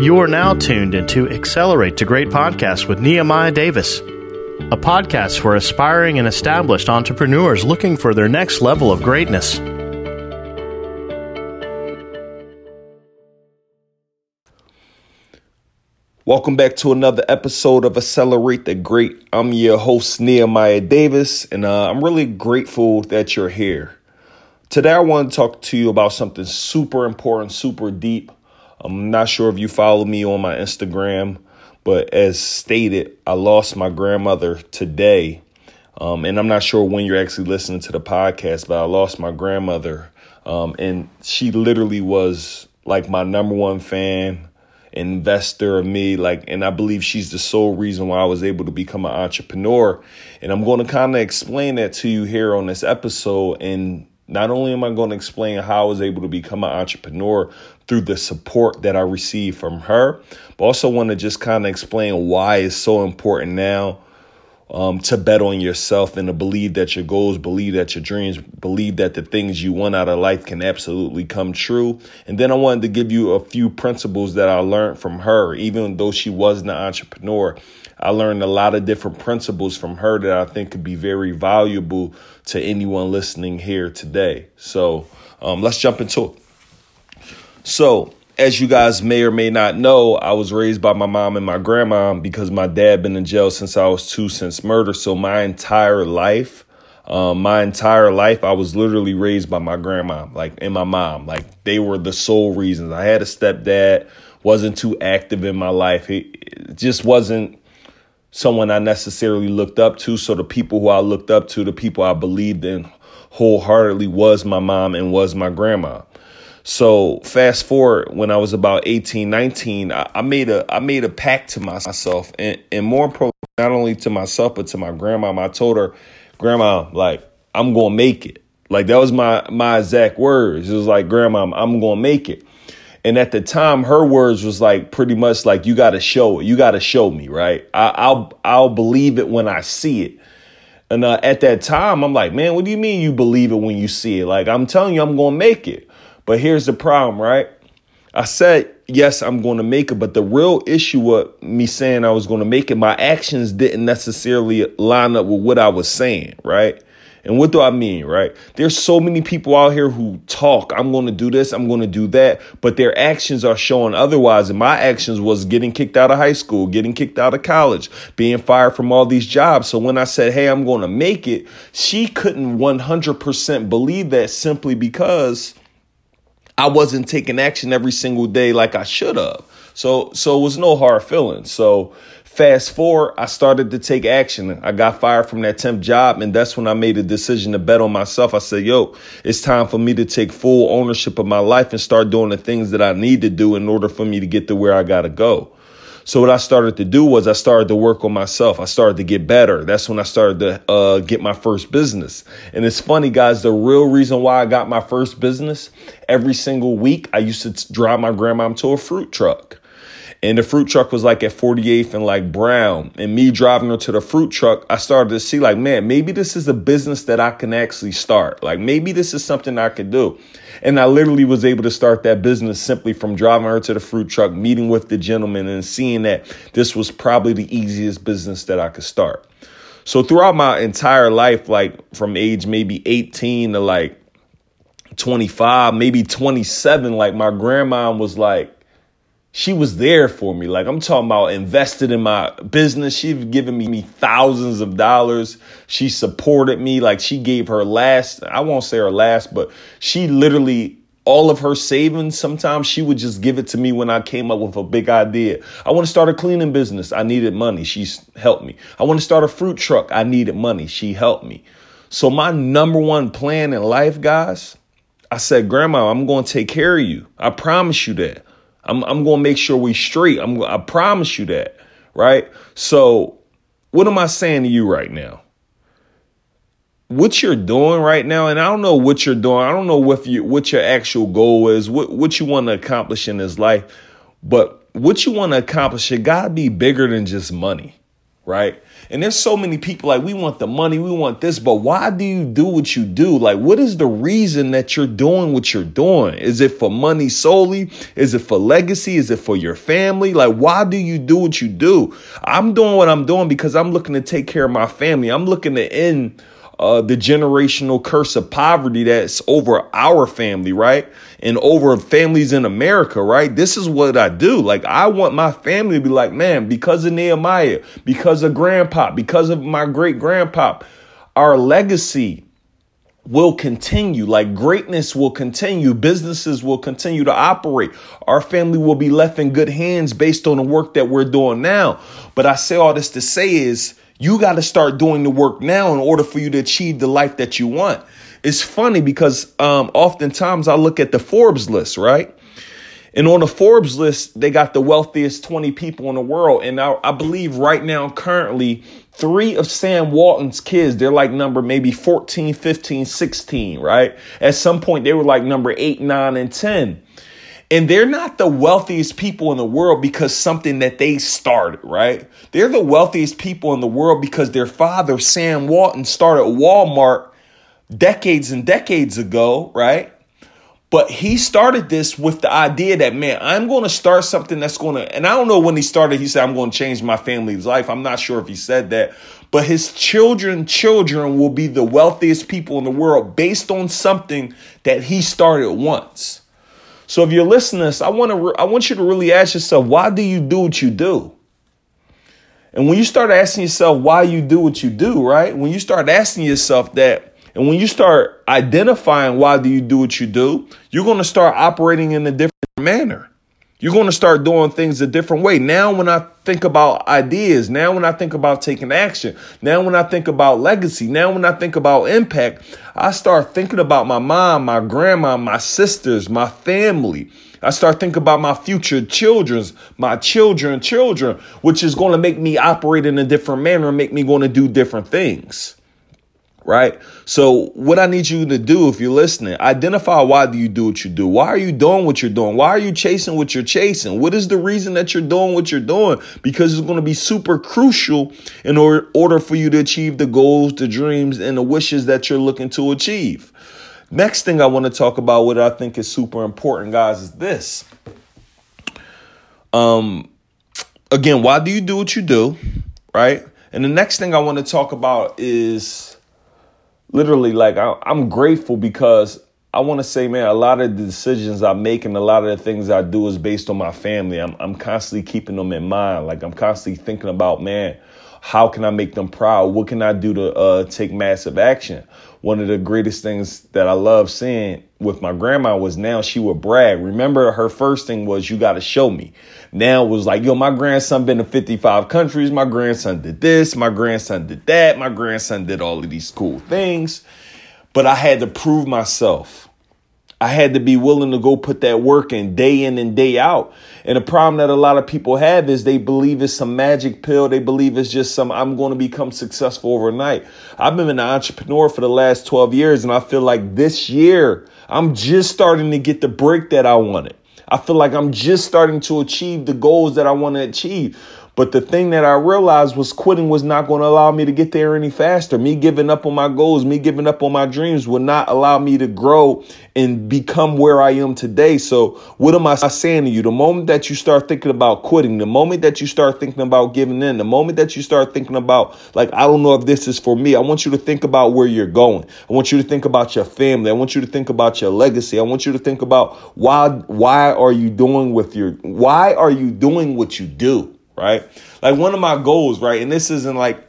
You are now tuned into Accelerate to Great Podcast with Nehemiah Davis, a podcast for aspiring and established entrepreneurs looking for their next level of greatness. Welcome back to another episode of Accelerate the Great. I'm your host, Nehemiah Davis, and uh, I'm really grateful that you're here. Today, I want to talk to you about something super important, super deep. I'm not sure if you follow me on my Instagram, but as stated, I lost my grandmother today. Um, and I'm not sure when you're actually listening to the podcast, but I lost my grandmother. Um, and she literally was like my number one fan investor of me like and i believe she's the sole reason why i was able to become an entrepreneur and i'm going to kind of explain that to you here on this episode and not only am i going to explain how i was able to become an entrepreneur through the support that i received from her but also want to just kind of explain why it's so important now um, to bet on yourself and to believe that your goals, believe that your dreams, believe that the things you want out of life can absolutely come true. And then I wanted to give you a few principles that I learned from her, even though she wasn't an entrepreneur. I learned a lot of different principles from her that I think could be very valuable to anyone listening here today. So um, let's jump into it. So, as you guys may or may not know, I was raised by my mom and my grandma because my dad been in jail since I was two since murder. So my entire life, um, my entire life, I was literally raised by my grandma, like and my mom. Like they were the sole reasons. I had a stepdad, wasn't too active in my life. He just wasn't someone I necessarily looked up to. So the people who I looked up to, the people I believed in wholeheartedly was my mom and was my grandma. So fast forward when I was about 18, 19, I, I made a I made a pact to myself and, and more important, not only to myself, but to my grandma. I told her, Grandma, like, I'm gonna make it. Like that was my my exact words. It was like, Grandma, I'm gonna make it. And at the time, her words was like pretty much like, you gotta show it. You gotta show me, right? I, will I'll believe it when I see it. And uh, at that time, I'm like, man, what do you mean you believe it when you see it? Like, I'm telling you, I'm gonna make it. But here's the problem, right? I said, yes, I'm going to make it. But the real issue with me saying I was going to make it, my actions didn't necessarily line up with what I was saying, right? And what do I mean, right? There's so many people out here who talk, I'm going to do this, I'm going to do that, but their actions are showing otherwise. And my actions was getting kicked out of high school, getting kicked out of college, being fired from all these jobs. So when I said, hey, I'm going to make it, she couldn't 100% believe that simply because I wasn't taking action every single day like I should have. So so it was no hard feelings. So fast forward, I started to take action. I got fired from that temp job, and that's when I made a decision to bet on myself. I said, yo, it's time for me to take full ownership of my life and start doing the things that I need to do in order for me to get to where I gotta go. So what I started to do was I started to work on myself. I started to get better. That's when I started to uh, get my first business. And it's funny, guys. The real reason why I got my first business every single week, I used to drive my grandma to a fruit truck. And the fruit truck was like at 48th and like Brown. And me driving her to the fruit truck, I started to see like, man, maybe this is a business that I can actually start. Like maybe this is something I could do. And I literally was able to start that business simply from driving her to the fruit truck, meeting with the gentleman and seeing that this was probably the easiest business that I could start. So throughout my entire life, like from age maybe 18 to like 25, maybe 27, like my grandma was like, she was there for me. Like I'm talking about invested in my business. She's given me, me thousands of dollars. She supported me. Like she gave her last, I won't say her last, but she literally all of her savings, sometimes she would just give it to me when I came up with a big idea. I want to start a cleaning business. I needed money. She's helped me. I want to start a fruit truck. I needed money. She helped me. So my number one plan in life, guys, I said, Grandma, I'm going to take care of you. I promise you that. I'm I'm gonna make sure we straight. I'm I promise you that, right? So, what am I saying to you right now? What you're doing right now, and I don't know what you're doing. I don't know what you what your actual goal is, what what you want to accomplish in this life, but what you want to accomplish, it gotta be bigger than just money, right? And there's so many people like, we want the money, we want this, but why do you do what you do? Like, what is the reason that you're doing what you're doing? Is it for money solely? Is it for legacy? Is it for your family? Like, why do you do what you do? I'm doing what I'm doing because I'm looking to take care of my family. I'm looking to end uh, the generational curse of poverty that's over our family, right? And over families in America, right? This is what I do. Like, I want my family to be like, man, because of Nehemiah, because of grandpa, because of my great grandpa, our legacy will continue. Like greatness will continue. Businesses will continue to operate. Our family will be left in good hands based on the work that we're doing now. But I say all this to say is you got to start doing the work now in order for you to achieve the life that you want. It's funny because um, oftentimes I look at the Forbes list, right? And on the Forbes list, they got the wealthiest 20 people in the world. And I, I, believe right now, currently, three of Sam Walton's kids, they're like number maybe 14, 15, 16, right? At some point, they were like number eight, nine, and 10. And they're not the wealthiest people in the world because something that they started, right? They're the wealthiest people in the world because their father, Sam Walton, started Walmart decades and decades ago, right? But he started this with the idea that, man, I'm going to start something that's going to, and I don't know when he started, he said, I'm going to change my family's life. I'm not sure if he said that, but his children, children will be the wealthiest people in the world based on something that he started once. So if you're listening to this, I want to I want you to really ask yourself, why do you do what you do? And when you start asking yourself why you do what you do, right? When you start asking yourself that, and when you start identifying why do you do what you do, you're going to start operating in a different manner. You're going to start doing things a different way. Now, when I think about ideas, now when I think about taking action, now when I think about legacy, now when I think about impact, I start thinking about my mom, my grandma, my sisters, my family. I start thinking about my future children's, my children, children, which is going to make me operate in a different manner and make me going to do different things right? So what I need you to do if you're listening, identify why do you do what you do? Why are you doing what you're doing? Why are you chasing what you're chasing? What is the reason that you're doing what you're doing? Because it's going to be super crucial in order, order for you to achieve the goals, the dreams, and the wishes that you're looking to achieve. Next thing I want to talk about, what I think is super important, guys, is this. Um, again, why do you do what you do, right? And the next thing I want to talk about is literally like I, I'm grateful because I want to say, man, a lot of the decisions I make and a lot of the things I do is based on my family. I'm I'm constantly keeping them in mind. Like I'm constantly thinking about, man, how can I make them proud? What can I do to uh, take massive action? One of the greatest things that I love seeing with my grandma was now she would brag. Remember, her first thing was, you got to show me. Now it was like, yo, my grandson been to 55 countries. My grandson did this. My grandson did that. My grandson did all of these cool things. But I had to prove myself. I had to be willing to go put that work in day in and day out. And the problem that a lot of people have is they believe it's some magic pill. They believe it's just some, I'm going to become successful overnight. I've been an entrepreneur for the last 12 years, and I feel like this year, I'm just starting to get the break that I wanted. I feel like I'm just starting to achieve the goals that I want to achieve. But the thing that I realized was quitting was not going to allow me to get there any faster. Me giving up on my goals, me giving up on my dreams would not allow me to grow and become where I am today. So, what am I saying to you? The moment that you start thinking about quitting, the moment that you start thinking about giving in, the moment that you start thinking about, like, I don't know if this is for me, I want you to think about where you're going. I want you to think about your family. I want you to think about your legacy. I want you to think about why why are you doing with your why are you doing what you do? Right? Like one of my goals, right? And this isn't like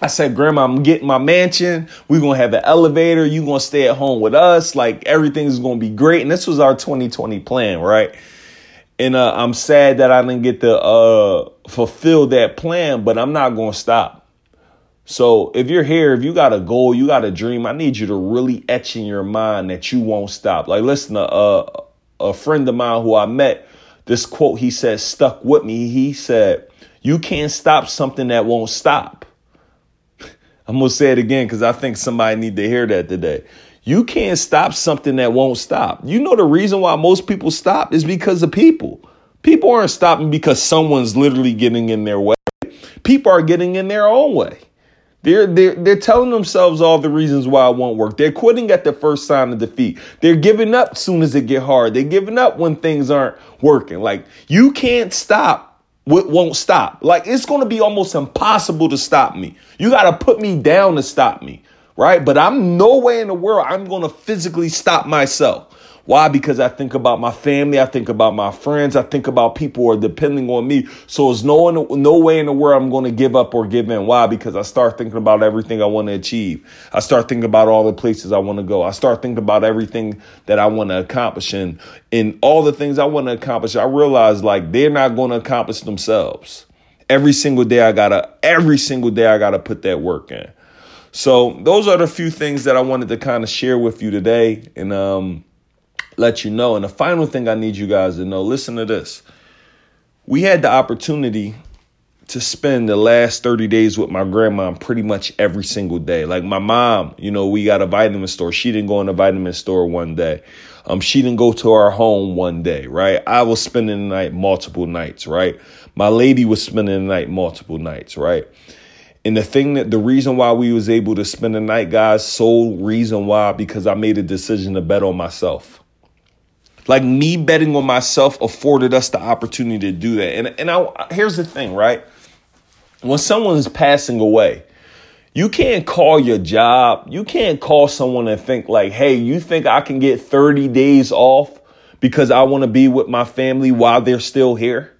I said, Grandma, I'm getting my mansion. We're gonna have an elevator. You're gonna stay at home with us. Like everything's gonna be great. And this was our 2020 plan, right? And uh, I'm sad that I didn't get to uh, fulfill that plan, but I'm not gonna stop. So if you're here, if you got a goal, you got a dream, I need you to really etch in your mind that you won't stop. Like listen to uh, a friend of mine who I met this quote he said stuck with me. He said, You can't stop something that won't stop. I'm going to say it again because I think somebody need to hear that today. You can't stop something that won't stop. You know the reason why most people stop is because of people. People aren't stopping because someone's literally getting in their way. People are getting in their own way. They're, they're, they're telling themselves all the reasons why it won't work. They're quitting at the first sign of defeat. They're giving up soon as it get hard. They're giving up when things aren't working. Like you can't stop what won't stop. Like it's going to be almost impossible to stop me. You got to put me down to stop me, right? But I'm no way in the world I'm going to physically stop myself. Why? Because I think about my family, I think about my friends, I think about people who are depending on me. So it's no no way in the world I'm going to give up or give in. Why? Because I start thinking about everything I want to achieve. I start thinking about all the places I want to go. I start thinking about everything that I want to accomplish and in all the things I want to accomplish. I realize like they're not going to accomplish themselves. Every single day I gotta, every single day I gotta put that work in. So those are the few things that I wanted to kind of share with you today. And um let you know. And the final thing I need you guys to know listen to this. We had the opportunity to spend the last 30 days with my grandma pretty much every single day. Like my mom, you know, we got a vitamin store. She didn't go in the vitamin store one day. Um, she didn't go to our home one day, right? I was spending the night multiple nights, right? My lady was spending the night multiple nights, right? And the thing that the reason why we was able to spend the night, guys, sole reason why, because I made a decision to bet on myself. Like me betting on myself afforded us the opportunity to do that. And and I, here's the thing, right? When someone is passing away, you can't call your job. You can't call someone and think like, "Hey, you think I can get 30 days off because I want to be with my family while they're still here?"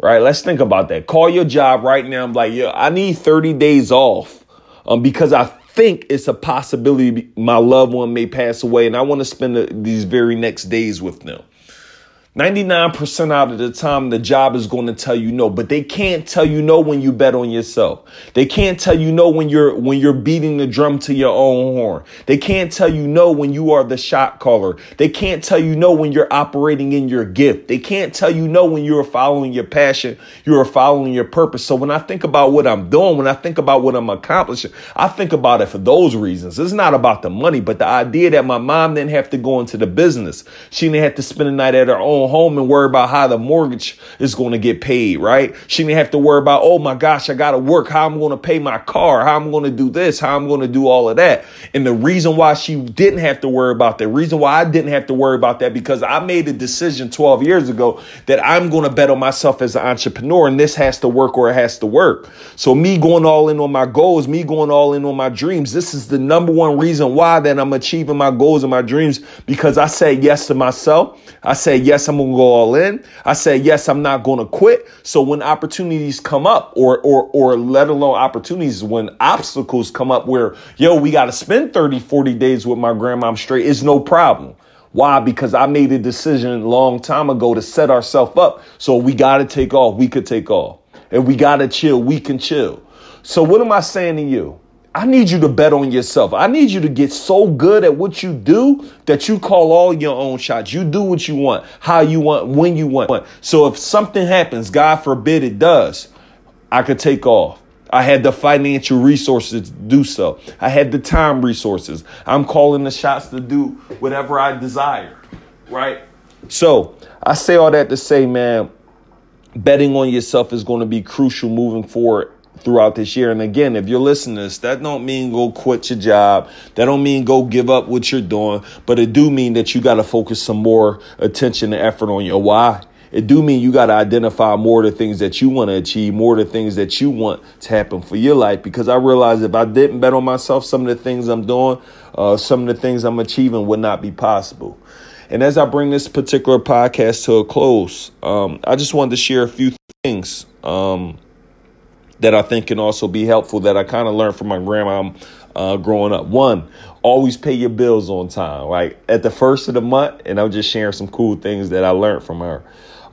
Right? Let's think about that. Call your job right now. I'm like, "Yo, I need 30 days off." Um, because I think it's a possibility my loved one may pass away and I want to spend the, these very next days with them. 99% out of the time, the job is going to tell you no, but they can't tell you no when you bet on yourself. They can't tell you no when you're, when you're beating the drum to your own horn. They can't tell you no when you are the shot caller. They can't tell you no when you're operating in your gift. They can't tell you no when you're following your passion. You're following your purpose. So when I think about what I'm doing, when I think about what I'm accomplishing, I think about it for those reasons. It's not about the money, but the idea that my mom didn't have to go into the business. She didn't have to spend the night at her own home and worry about how the mortgage is going to get paid, right? She didn't have to worry about, oh my gosh, I got to work, how I'm going to pay my car, how I'm going to do this, how I'm going to do all of that. And the reason why she didn't have to worry about that, reason why I didn't have to worry about that, because I made a decision 12 years ago that I'm going to bet on myself as an entrepreneur and this has to work or it has to work. So me going all in on my goals, me going all in on my dreams, this is the number one reason why that I'm achieving my goals and my dreams because I say yes to myself. I say yes, I'm to go all in. I said, yes, I'm not to quit. So when opportunities come up or, or, or let alone opportunities, when obstacles come up where, yo, we got to spend 30, 40 days with my grandma straight is no problem. Why? Because I made a decision a long time ago to set ourselves up. So we got to take off. We could take off. And we got to chill. We can chill. So what am I saying to you? I need you to bet on yourself. I need you to get so good at what you do that you call all your own shots. You do what you want, how you want, when you want. So if something happens, God forbid it does, I could take off. I had the financial resources to do so. I had the time resources. I'm calling the shots to do whatever I desire, right? So I say all that to say, man, betting on yourself is going to be crucial moving forward throughout this year. And again, if you're listening to this, that don't mean go quit your job. That don't mean go give up what you're doing, but it do mean that you got to focus some more attention and effort on your why. It do mean you got to identify more of the things that you want to achieve, more of the things that you want to happen for your life. Because I realized if I didn't bet on myself, some of the things I'm doing, uh, some of the things I'm achieving would not be possible. And as I bring this particular podcast to a close, um, I just wanted to share a few things. Um, that I think can also be helpful that I kind of learned from my grandma uh, growing up. One, always pay your bills on time. Like at the first of the month, and I'm just sharing some cool things that I learned from her.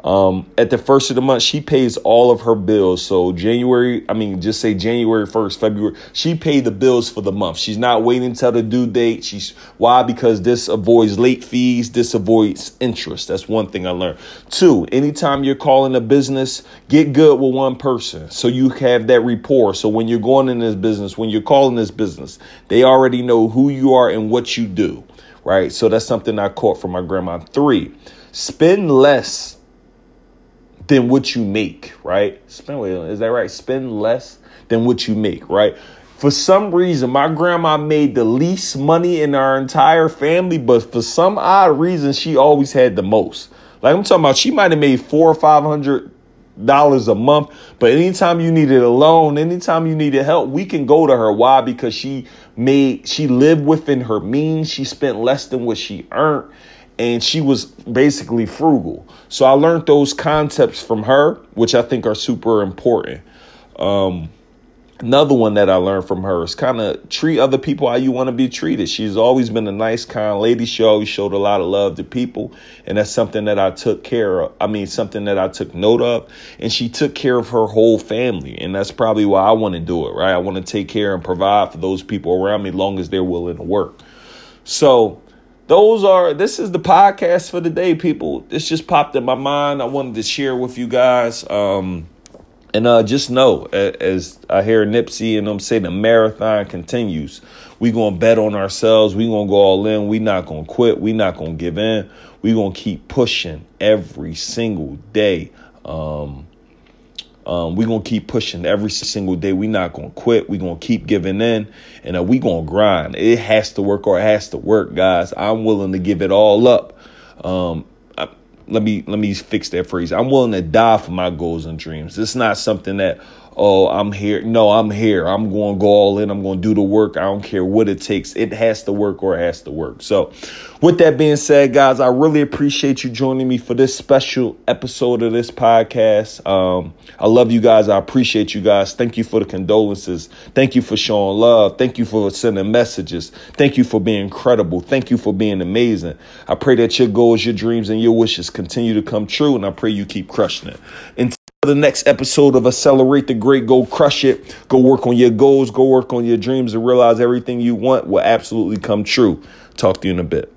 Um, at the first of the month, she pays all of her bills. So January, I mean, just say January 1st, February, she paid the bills for the month. She's not waiting until the due date. She's why? Because this avoids late fees. This avoids interest. That's one thing I learned. Two, anytime you're calling a business, get good with one person. So you have that rapport. So when you're going in this business, when you're calling this business, they already know who you are and what you do. Right. So that's something I caught from my grandma. Three, spend less than what you make, right? Spend is that right? Spend less than what you make, right? For some reason, my grandma made the least money in our entire family, but for some odd reason, she always had the most. Like I'm talking about, she might have made four or five hundred dollars a month, but anytime you needed a loan, anytime you needed help, we can go to her. Why? Because she made she lived within her means. She spent less than what she earned, and she was basically frugal. So I learned those concepts from her, which I think are super important. Um, Another one that I learned from her is kind of treat other people how you want to be treated. She's always been a nice, kind lady. She always showed a lot of love to people. And that's something that I took care of. I mean, something that I took note of. And she took care of her whole family. And that's probably why I want to do it, right? I want to take care and provide for those people around me long as they're willing to work. So, those are this is the podcast for the day, people. This just popped in my mind. I wanted to share with you guys. Um, and uh, just know, as I hear Nipsey and them say, the marathon continues. We gonna bet on ourselves. We gonna go all in. We not gonna quit. We not gonna give in. We gonna keep pushing every single day. Um, um, we gonna keep pushing every single day. We not gonna quit. We gonna keep giving in, and uh, we gonna grind. It has to work, or it has to work, guys. I'm willing to give it all up. Um, let me let me fix that phrase. I'm willing to die for my goals and dreams. It's not something that oh, I'm here. No, I'm here. I'm going to go all in. I'm going to do the work. I don't care what it takes. It has to work or it has to work. So, with that being said, guys, I really appreciate you joining me for this special episode of this podcast. Um, I love you guys. I appreciate you guys. Thank you for the condolences. Thank you for showing love. Thank you for sending messages. Thank you for being incredible. Thank you for being amazing. I pray that your goals, your dreams, and your wishes continue to come true, and I pray you keep crushing it. Until the next episode of Accelerate the Great. Go crush it. Go work on your goals. Go work on your dreams and realize everything you want will absolutely come true. Talk to you in a bit.